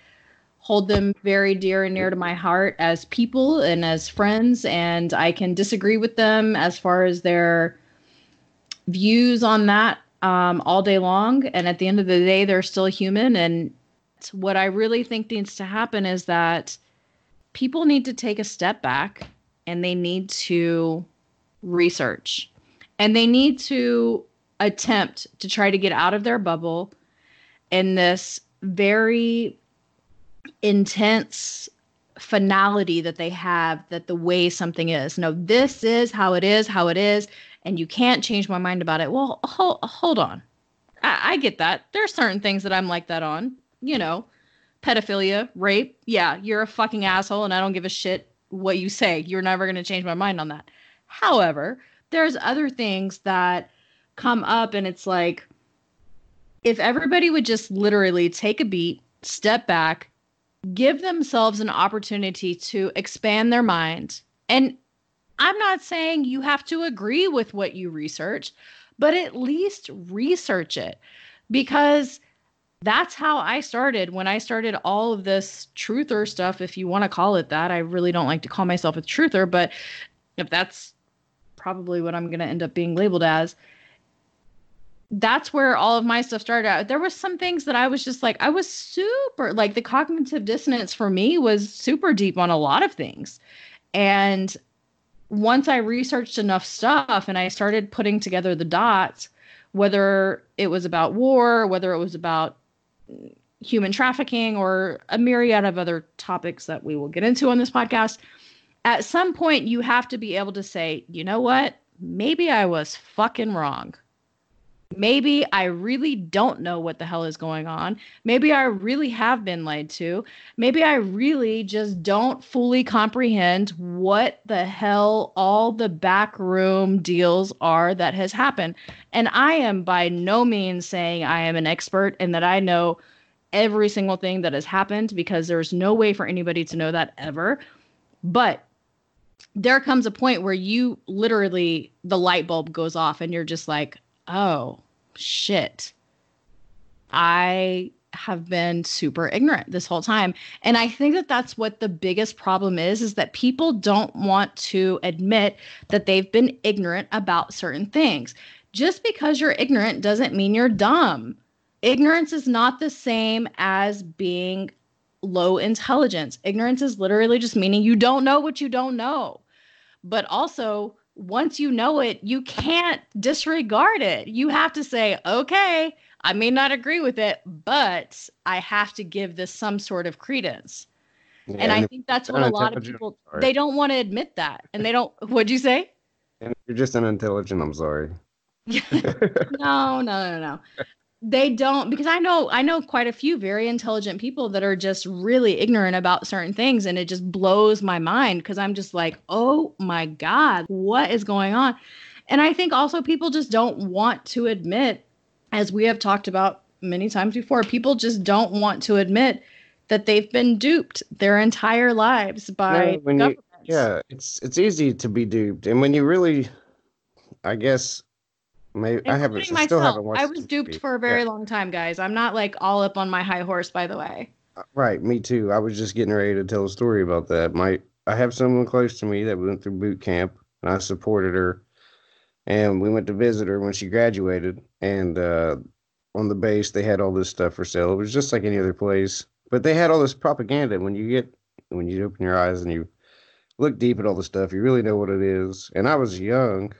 hold them very dear and near to my heart as people and as friends and i can disagree with them as far as their views on that um, all day long. And at the end of the day they're still human. And what i really think needs to happen is that people need to take a step back and they need to research. And they need to attempt to try to get out of their bubble in this very intense finality that they have that the way something is. No this is how it is how it is and you can't change my mind about it. Well hold, hold on. I, I get that. There's certain things that i'm like that on you know pedophilia rape yeah you're a fucking asshole and i don't give a shit what you say. You're never going to change my mind on that. However, there's other things that come up, and it's like if everybody would just literally take a beat, step back, give themselves an opportunity to expand their mind. And I'm not saying you have to agree with what you research, but at least research it because that's how I started when I started all of this truther stuff, if you want to call it that. I really don't like to call myself a truther, but if that's probably what I'm going to end up being labeled as, that's where all of my stuff started out. There was some things that I was just like, I was super like the cognitive dissonance for me was super deep on a lot of things. And once I researched enough stuff and I started putting together the dots, whether it was about war, whether it was about human trafficking or a myriad of other topics that we will get into on this podcast, at some point you have to be able to say, you know what? Maybe I was fucking wrong. Maybe I really don't know what the hell is going on. Maybe I really have been lied to. Maybe I really just don't fully comprehend what the hell all the backroom deals are that has happened. And I am by no means saying I am an expert and that I know every single thing that has happened because there's no way for anybody to know that ever. But there comes a point where you literally the light bulb goes off and you're just like, "Oh, shit. I have been super ignorant this whole time." And I think that that's what the biggest problem is is that people don't want to admit that they've been ignorant about certain things. Just because you're ignorant doesn't mean you're dumb. Ignorance is not the same as being low intelligence. Ignorance is literally just meaning you don't know what you don't know. But also, once you know it, you can't disregard it. You have to say, okay, I may not agree with it, but I have to give this some sort of credence. Yeah, and I think that's what a lot of people they don't want to admit that. And they don't what'd you say? and you're just unintelligent, I'm sorry. no, no, no, no. They don't because I know I know quite a few very intelligent people that are just really ignorant about certain things and it just blows my mind because I'm just like, "Oh my god, what is going on?" And I think also people just don't want to admit as we have talked about many times before, people just don't want to admit that they've been duped their entire lives by No, you- governments. Yeah, it's it's easy to be duped, and when you really, I guess, maybe I haven't, Including I still haven't watched. I was duped for a very Yeah, long time, guys. I'm not like all up on my high horse, by the way. right. Me too. I was just getting ready to tell a story about that. My I have someone close to me that went through boot camp, and I supported her, and we went to visit her when she graduated, and uh, on the base they had all this stuff for sale. It was just like any other place, but they had all this propaganda. When you get when you open your eyes and you look deep at all the stuff, you really know what it is. And I was young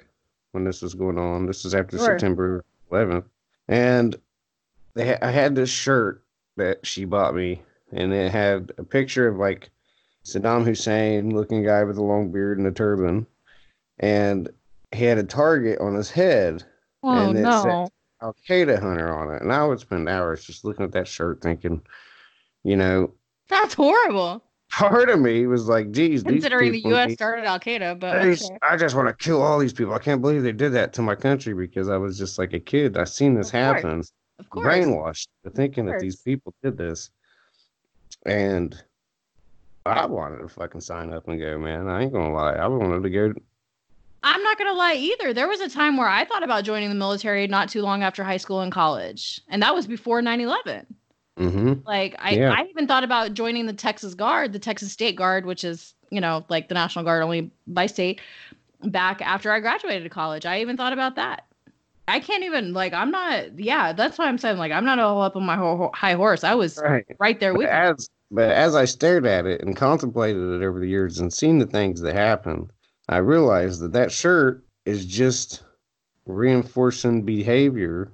when this was going on. This is after Sure. September 11th, and they ha- I had this shirt that she bought me, and it had a picture of like Saddam Hussein looking guy with a long beard and a turban, and he had a target on his head, Oh And it no. said- Al Qaeda hunter on it. And I would spend hours just looking at that shirt, thinking, you know, That's horrible. Part of me was like, geez, these Considering the US need- started Al Qaeda, but okay. I just want to kill all these people. I can't believe they did that to my country because I was just like a kid. I seen this Of course. happen, of course. brainwashed to thinking that these people did this. And I wanted to fucking sign up and go, man. I ain't gonna lie. I wanted to go. I'm not gonna lie either. There was a time where I thought about joining the military not too long after high school and college. And that was before 9-11. Hmm Like I, Yeah. I even thought about joining the Texas Guard, the Texas State Guard, which is, you know, like the National Guard only by state, back after I graduated college. I even thought about that. I can't even like I'm not yeah, that's why I'm saying like I'm not all up on my ho- high horse. I was Right. right there But with you. as but as I stared at it and contemplated it over the years and seen the things that happened, I realized that that shirt is just reinforcing behavior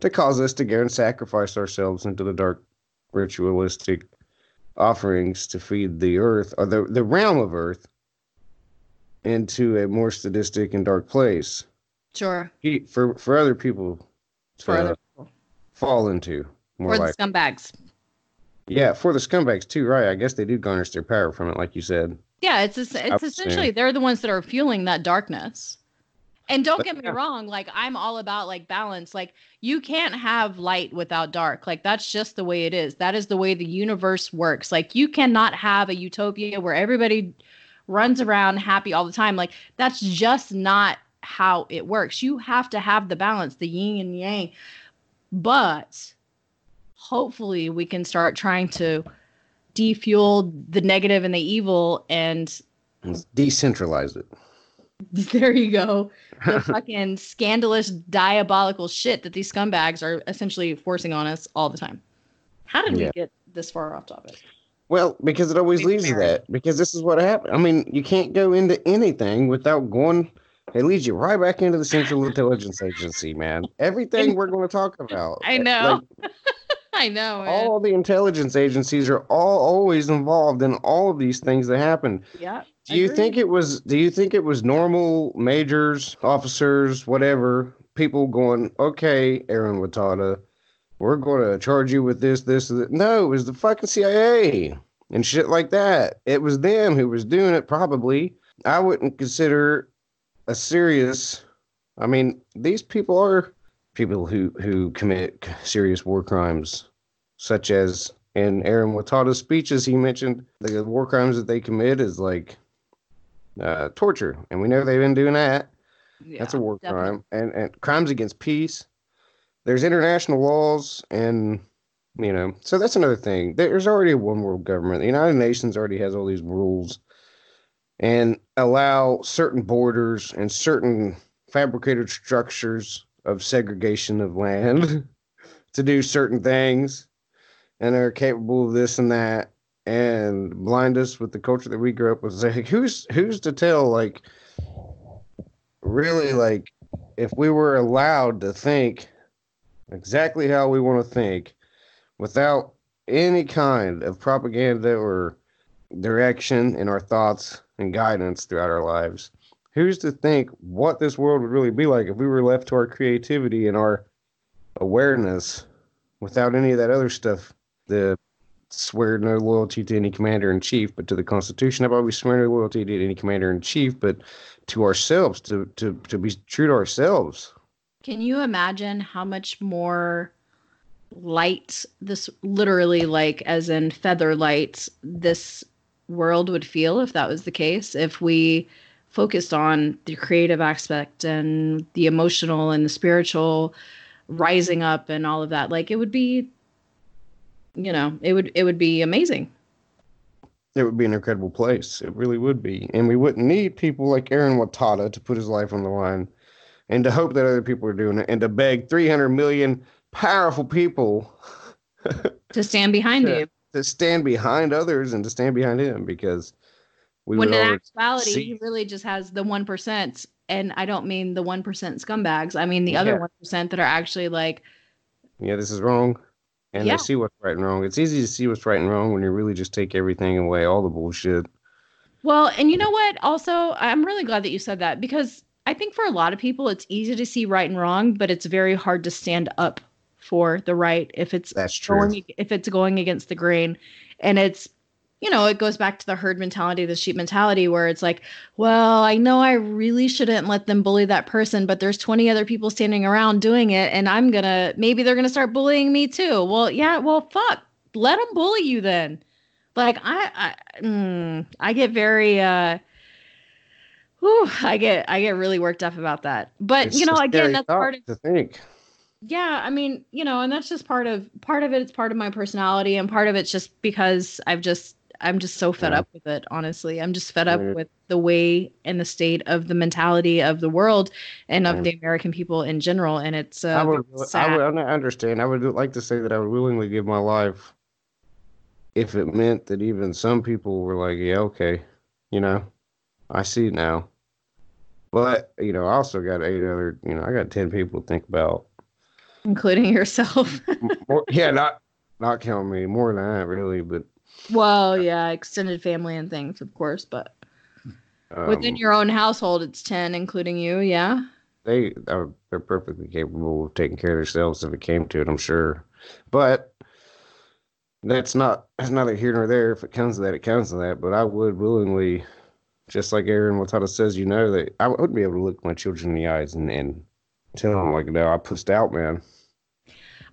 to cause us to go and sacrifice ourselves into the dark ritualistic offerings to feed the earth or the, the realm of earth into a more sadistic and dark place Sure. He- for for other people to For other people. fall into more For like the scumbags. yeah, for the scumbags too, right? I guess they do garnish their power from it, like you said. Yeah, it's es- it's essentially they're the ones that are fueling that darkness. And don't But get me yeah. wrong, like I'm all about like balance. Like you can't have light without dark. Like that's just the way it is. That is the way the universe works. Like you cannot have a utopia where everybody runs around happy all the time. Like that's just not how it works. You have to have the balance, the yin and yang. But hopefully we can start trying to defuel the negative and the evil and decentralize it. there you go the fucking scandalous diabolical shit that these scumbags are essentially forcing on us all the time how did Yeah. we get this far off topic Well, because it always leads to that. Because this is what happened. I mean, you can't go into anything without going. It leads you right back into the Central Intelligence Agency, man. Everything we're going to talk about. I know. Like, i know man. all the intelligence agencies are all always involved in all of these things that happen. yeah Do you think it was? Do you think it was normal majors, officers, whatever people going? Okay, Ehren Watada, we're going to charge you with this, this, that. No, it was the fucking CIA and shit like that. It was them who was doing it. Probably, I wouldn't consider a serious. I mean, these people are people who who commit serious war crimes, such as in Ehren Watada's speeches, he mentioned the war crimes that they commit is like uh, torture, and we know they've been doing that. Yeah, That's a war definitely. crime, and and crimes against peace. There's international laws, and you know, so that's another thing. There's already a one world government. The United Nations already has all these rules, and allow certain borders and certain fabricated structures of segregation of land to do certain things, and are capable of this and that, and blind us with the culture that we grew up with. Like, who's who's to tell? Like, really, like, if we were allowed to think exactly how we want to think, without any kind of propaganda or direction in our thoughts and guidance throughout our lives, who's to think what this world would really be like if we were left to our creativity and our awareness without any of that other stuff? The swear no loyalty to any commander in chief, but to the Constitution. About we swear no loyalty to any commander in chief, but to ourselves, to to to be true to ourselves? Can you imagine how much more light this literally like as in feather light this world would feel if that was the case if we focused on the creative aspect and the emotional and the spiritual rising up and all of that like it would be you know it would it would be amazing It would be an incredible place. It really would be. And we wouldn't need people like Ehren Watada to put his life on the line and to hope that other people are doing it and to beg 300 million powerful people to stand behind Yeah. you to stand behind others and to stand behind him because we when in actuality see- he really just has the 1% and i don't mean the 1% scumbags i mean the Yeah. other 1% that are actually like yeah, this is wrong. And Yeah. they see what's right and wrong. It's easy to see what's right and wrong when you really just take everything away, all the bullshit. Well, and you know what? Also, I'm really glad that you said that because I think for a lot of people, it's easy to see right and wrong, but it's very hard to stand up for the right if it's That's true. going if it's going against the grain, and it's you know it goes back to the herd mentality, the sheep mentality, where it's like, well, I know I really shouldn't let them bully that person, but there's 20 other people standing around doing it, and I'm gonna maybe they're gonna start bullying me too. Well, yeah, well, fuck, let them bully you then like i i, mm, I get very uh whew, i get i get really worked up about that but It's you know again that's part of to think. yeah i mean you know and that's just part of part of it it's part of my personality and part of it's just because i've just i'm just so fed Yeah. up with it honestly i'm just fed up with the way and the state of the mentality of the world and of the american people in general and it's uh, I would, I would I understand. I would like to say that I would willingly give my life if it meant that even some people were like, yeah, okay, you know, I see now. But, you know, I also got eight other, you know, I got 10 people to think about. including yourself More, yeah, not not counting me, more than that, really. But well yeah extended family and things of course but um, Within your own household, it's 10, including you. Yeah. they are they're perfectly capable of taking care of themselves if it came to it, I'm sure. But that's not that's neither here nor there. If it comes to that, it comes to that. But I would willingly, just like Ehren Watada says, you know, that I would be able to look my children in the eyes and, and tell them like, no, I pushed out, man.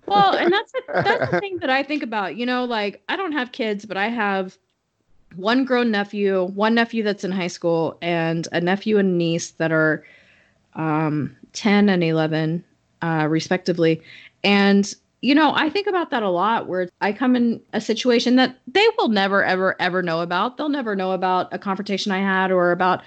Well, and that's the, that's the thing that I think about. You know, like I don't have kids, but I have one grown nephew, one nephew that's in high school, and a nephew and niece that are um, 10 and 11, uh, respectively. And you know, I think about that a lot where I come in a situation that they will never, ever, ever know about. They'll never know about a confrontation I had or about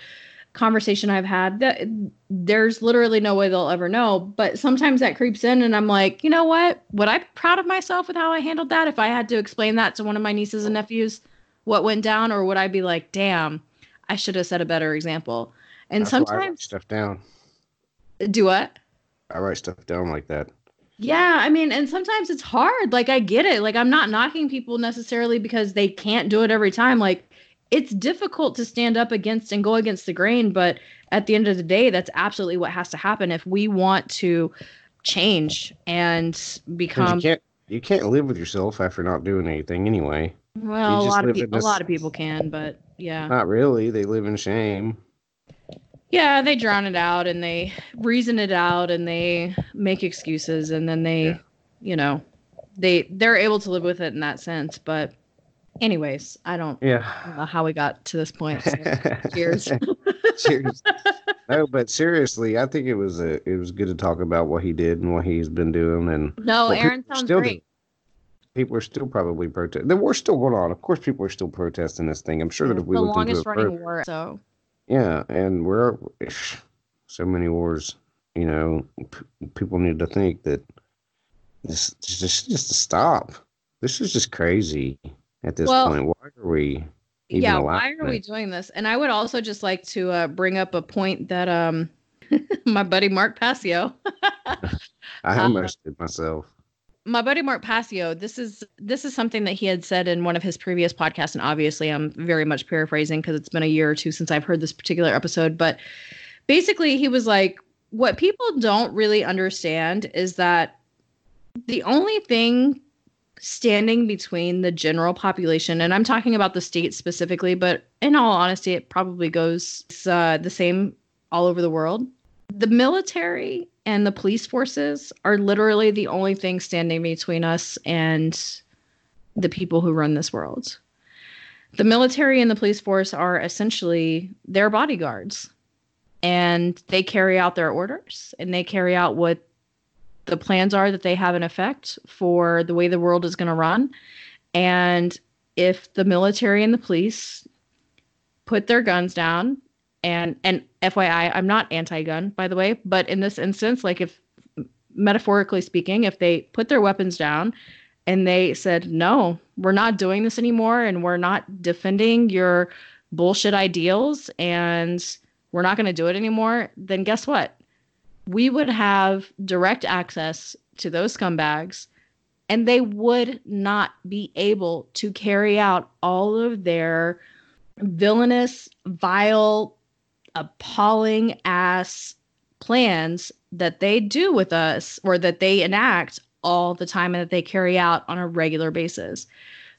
conversation I've had. That there's literally no way they'll ever know. But sometimes that creeps in, and I'm like, you know what? Would I be proud of myself with how I handled that if I had to explain that to one of my nieces and nephews what went down, or would I be like, damn, I should have set a better example? And That's why I write sometimes, stuff down. do what? I write stuff down like that. Yeah, I mean, and sometimes it's hard. Like, I get it. Like, I'm not knocking people necessarily because they can't do it every time. Like, it's difficult to stand up against and go against the grain, but at the end of the day, that's absolutely what has to happen if we want to change and become. you can't you can't live with yourself after not doing anything anyway. Well, a lot of people, a lot of people can, but yeah, Not really. They live in shame. yeah, they drown it out and they reason it out and they make excuses and then they, Yeah. you know, they they're able to live with it in that sense. But Anyways, I don't Yeah. know how we got to this point. so cheers. Cheers. No, but seriously, I think it was a it was good to talk about what he did and what he's been doing, and No, Ehren sounds still great. people are still probably protesting. The war's still going on. Of course, people are still protesting this thing. I'm sure that if we the looked longest it running war. So yeah, and we're so many wars. You know, p- people need to think that this just just to stop. This is just crazy at this Well, point. Why are we? Even yeah, why are we doing this? And I would also just like to uh, bring up a point that um my buddy Mark Passio, I uh, almost did myself. my buddy Mark Passio, this is this is something that he had said in one of his previous podcasts, and obviously I'm very much paraphrasing because it's been a year or two since I've heard this particular episode. But basically, he was like, "What people don't really understand is that the only thing standing between the general population, and I'm talking about the state specifically, but in all honesty, it probably goes uh, the same all over the world. The military and the police forces are literally the only thing standing between us and the people who run this world. The military and the police force are essentially their bodyguards, and they carry out their orders and they carry out what the plans are that they have an effect for the way the world is going to run. And if the military and the police put their guns down, and and FYI, I'm not anti-gun, by the way, but in this instance, like if metaphorically speaking, if they put their weapons down and they said, "No, we're not doing this anymore, and we're not defending your bullshit ideals, and we're not going to do it anymore," then guess what? We would have direct access to those scumbags and they would not be able to carry out all of their villainous, vile, appalling ass plans that they do with us or that they enact all the time and that they carry out on a regular basis.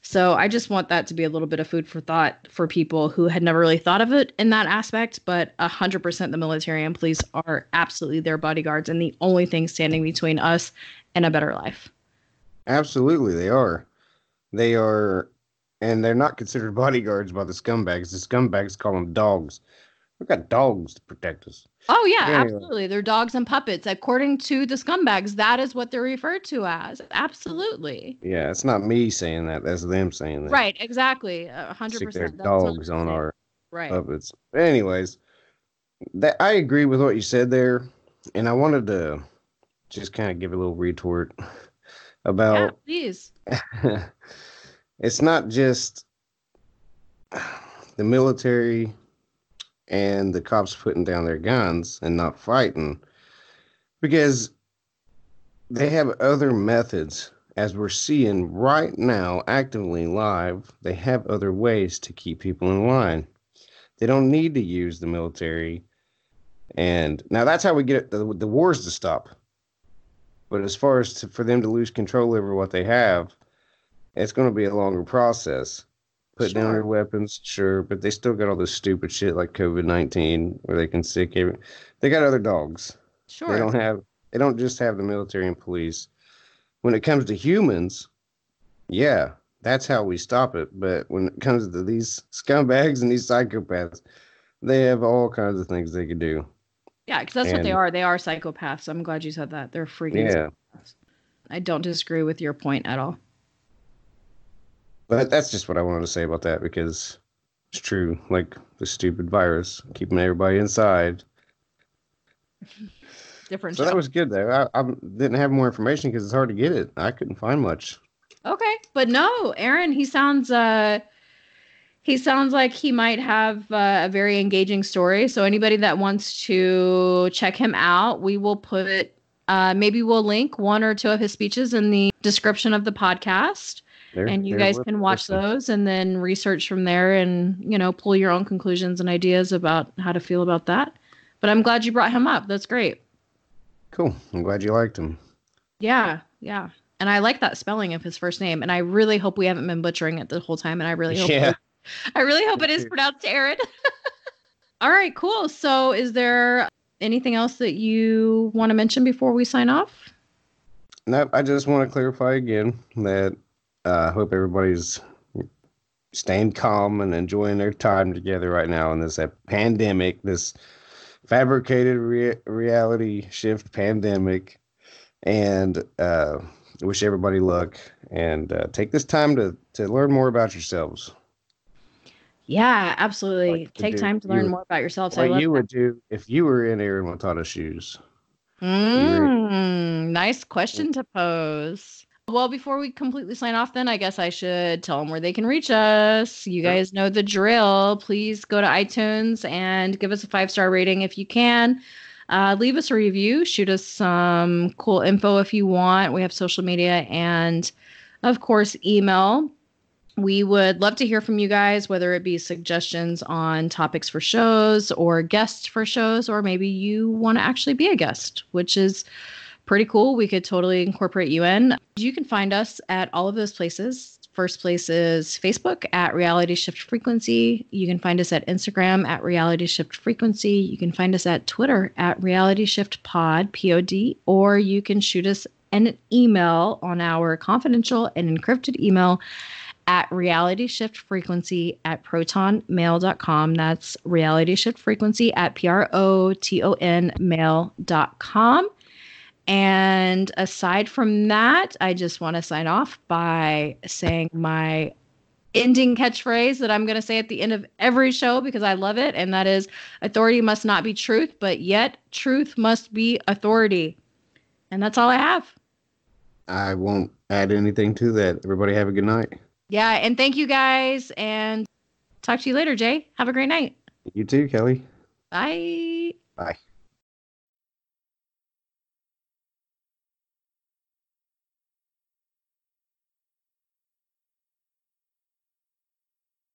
So I just want that to be a little bit of food for thought for people who had never really thought of it in that aspect. But 100% the military and police are absolutely their bodyguards and the only thing standing between us and a better life. Absolutely, they are. They are, and they're not considered bodyguards by the scumbags. The scumbags call them dogs. We've got dogs to protect us. Oh, yeah, Anyway. absolutely. They're dogs and puppets. According to the scumbags, that is what they're referred to as. Absolutely. Yeah, it's not me saying that. That's them saying that. Right, exactly. A 100%. Stick their dogs on our Right. puppets. Anyways, that I agree with what you said there, and I wanted to just kind of give a little retort yeah, about please. it's not just the military and the cops putting down their guns and not fighting because they have other methods as we're seeing right now actively live they have other ways to keep people in line. They don't need to use the military. And now that's how we get the, the wars to stop. But as far as to, for them to lose control over what they have it's going to be a longer process. Put down their weapons, sure, but they still got all this stupid shit like COVID nineteen, where they can sick every. They got other dogs. Sure. They don't have. They don't just have the military and police. When it comes to humans, yeah, that's how we stop it. But when it comes to these scumbags and these psychopaths, they have all kinds of things they could do. Yeah, because that's what they are. They are psychopaths. I'm glad you said that. They're freaking. Yeah, psychopaths. I don't disagree with your point at all. But that's just what I wanted to say about that because it's true. Like the stupid virus keeping everybody inside. Different. So that was good though. I, I didn't have more information because it's hard to get it. I couldn't find much. okay, but no, Ehren. He sounds. uh He sounds like he might have uh, a very engaging story. So anybody that wants to check him out, we will put. Uh, maybe we'll link one or two of his speeches in the description of the podcast. They're- and you guys can watch those and then research from there and you know pull your own conclusions and ideas about how to feel about that. But i'm glad you brought him up. That's great. Cool. I'm glad you liked him. Yeah yeah. And i like that spelling of his first name and i really hope we haven't been butchering it the whole time and i really hope Yeah. i really hope it is pronounced aaron. All right cool. So is there anything else that you want to mention before we sign off? Nope. I just want to clarify again that uh, I hope everybody's staying calm and enjoying their time together right now in this uh, pandemic, this fabricated rea- reality shift pandemic. And uh, wish everybody luck and uh, take this time to, to learn more about yourselves. Yeah, absolutely. Like Take do- time to learn more about yourselves. What you that. would do if you were in Ehren Watada's shoes. Mm, nice question to pose. Well, before we completely sign off, then I guess I should tell them where they can reach us. You guys know the drill. Please go to iTunes and give us a five star rating if you can. Uh, leave us a review. Shoot us some cool info if you want. We have social media and, of course, email. We would love to hear from you guys, whether it be suggestions on topics for shows or guests for shows, or maybe you want to actually be a guest, which is pretty cool. We could totally incorporate you in. You can find us at all of those places. First place is Facebook at Reality Shift Frequency. You can find us at Instagram at Reality Shift Frequency. You can find us at Twitter at Reality Shift Pod, P O D, or you can shoot us an email on our confidential and encrypted email at reality shift frequency at protonmail.com. That's reality shift frequency at P R O T O N mail.com. And aside from that, I just want to sign off by saying my ending catchphrase that I'm going to say at the end of every show because I love it. And that is authority must not be truth, but yet truth must be authority. And that's all I have. I won't add anything to that. Everybody have a good night. Yeah. And thank you guys. And talk to you later, Jay. Have a great night. You too, Kelly. Bye. Bye.